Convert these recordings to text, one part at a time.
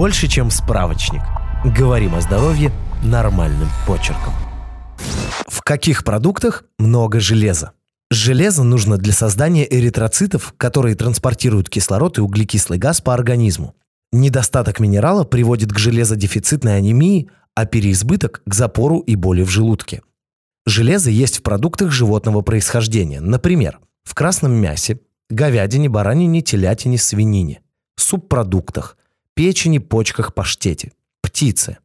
больше, чем справочник. Говорим о здоровье нормальным почерком. В каких продуктах много железа? Железо нужно для создания эритроцитов, которые транспортируют кислород и углекислый газ по организму. Недостаток минерала приводит к железодефицитной анемии, а переизбыток – к запору и боли в желудке. Железо есть в продуктах животного происхождения, например, в красном мясе, говядине, баранине, телятине, свинине, субпродуктах, печени, почках, паштете, птице.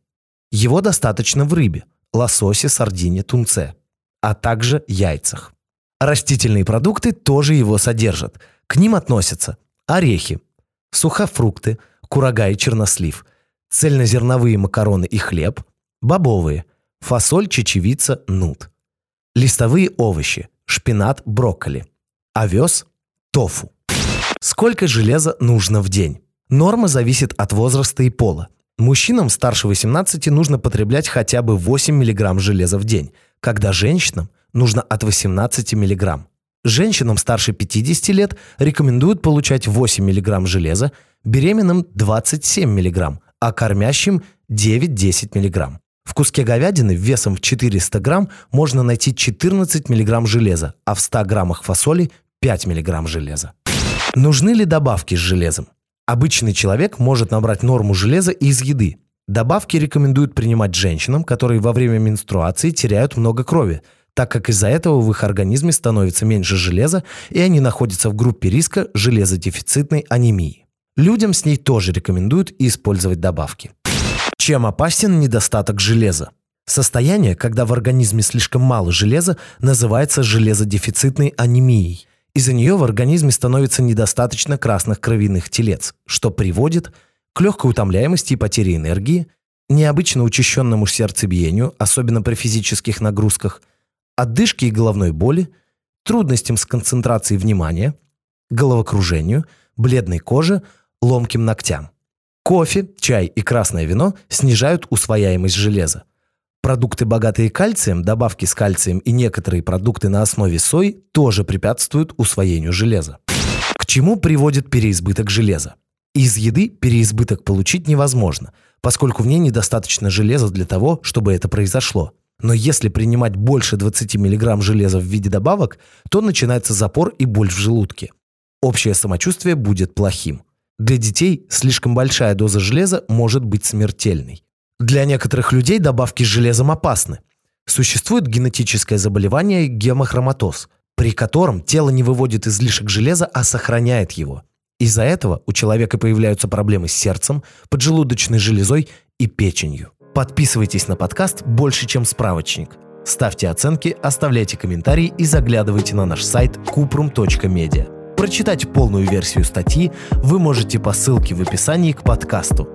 Его достаточно в рыбе, лососе, сардине, тунце, а также яйцах. Растительные продукты тоже его содержат. К ним относятся орехи, сухофрукты, курага и чернослив, цельнозерновые макароны и хлеб, бобовые, фасоль, чечевица, нут, листовые овощи, шпинат, брокколи, овес, тофу. Сколько железа нужно в день? Норма зависит от возраста и пола. Мужчинам старше 18 нужно потреблять хотя бы 8 мг железа в день, когда женщинам нужно от 18 мг. Женщинам старше 50 лет рекомендуют получать 8 мг железа, беременным 27 мг, а кормящим 9-10 мг. В куске говядины весом в 400 грамм можно найти 14 мг железа, а в 100 граммах фасоли 5 мг железа. Нужны ли добавки с железом? Обычный человек может набрать норму железа из еды. Добавки рекомендуют принимать женщинам, которые во время менструации теряют много крови, так как из-за этого в их организме становится меньше железа, и они находятся в группе риска железодефицитной анемии. Людям с ней тоже рекомендуют использовать добавки. Чем опасен недостаток железа? Состояние, когда в организме слишком мало железа, называется железодефицитной анемией. Из-за нее в организме становится недостаточно красных кровяных телец, что приводит к легкой утомляемости и потере энергии, необычно учащенному сердцебиению, особенно при физических нагрузках – отдышке и головной боли, трудностям с концентрацией внимания, головокружению, бледной коже, ломким ногтям. Кофе, чай и красное вино снижают усвояемость железа. Продукты, богатые кальцием, добавки с кальцием и некоторые продукты на основе сои тоже препятствуют усвоению железа. К чему приводит переизбыток железа? Из еды переизбыток получить невозможно, поскольку в ней недостаточно железа для того, чтобы это произошло. Но если принимать больше 20 мг железа в виде добавок, то начинается запор и боль в желудке. Общее самочувствие будет плохим. Для детей слишком большая доза железа может быть смертельной. Для некоторых людей добавки с железом опасны. Существует генетическое заболевание гемохроматоз, при котором тело не выводит излишек железа, а сохраняет его. Из-за этого у человека появляются проблемы с сердцем, поджелудочной железой и печенью. Подписывайтесь на подкаст «Больше, чем справочник». Ставьте оценки, оставляйте комментарии и заглядывайте на наш сайт kuprum.media. Прочитать полную версию статьи вы можете по ссылке в описании к подкасту.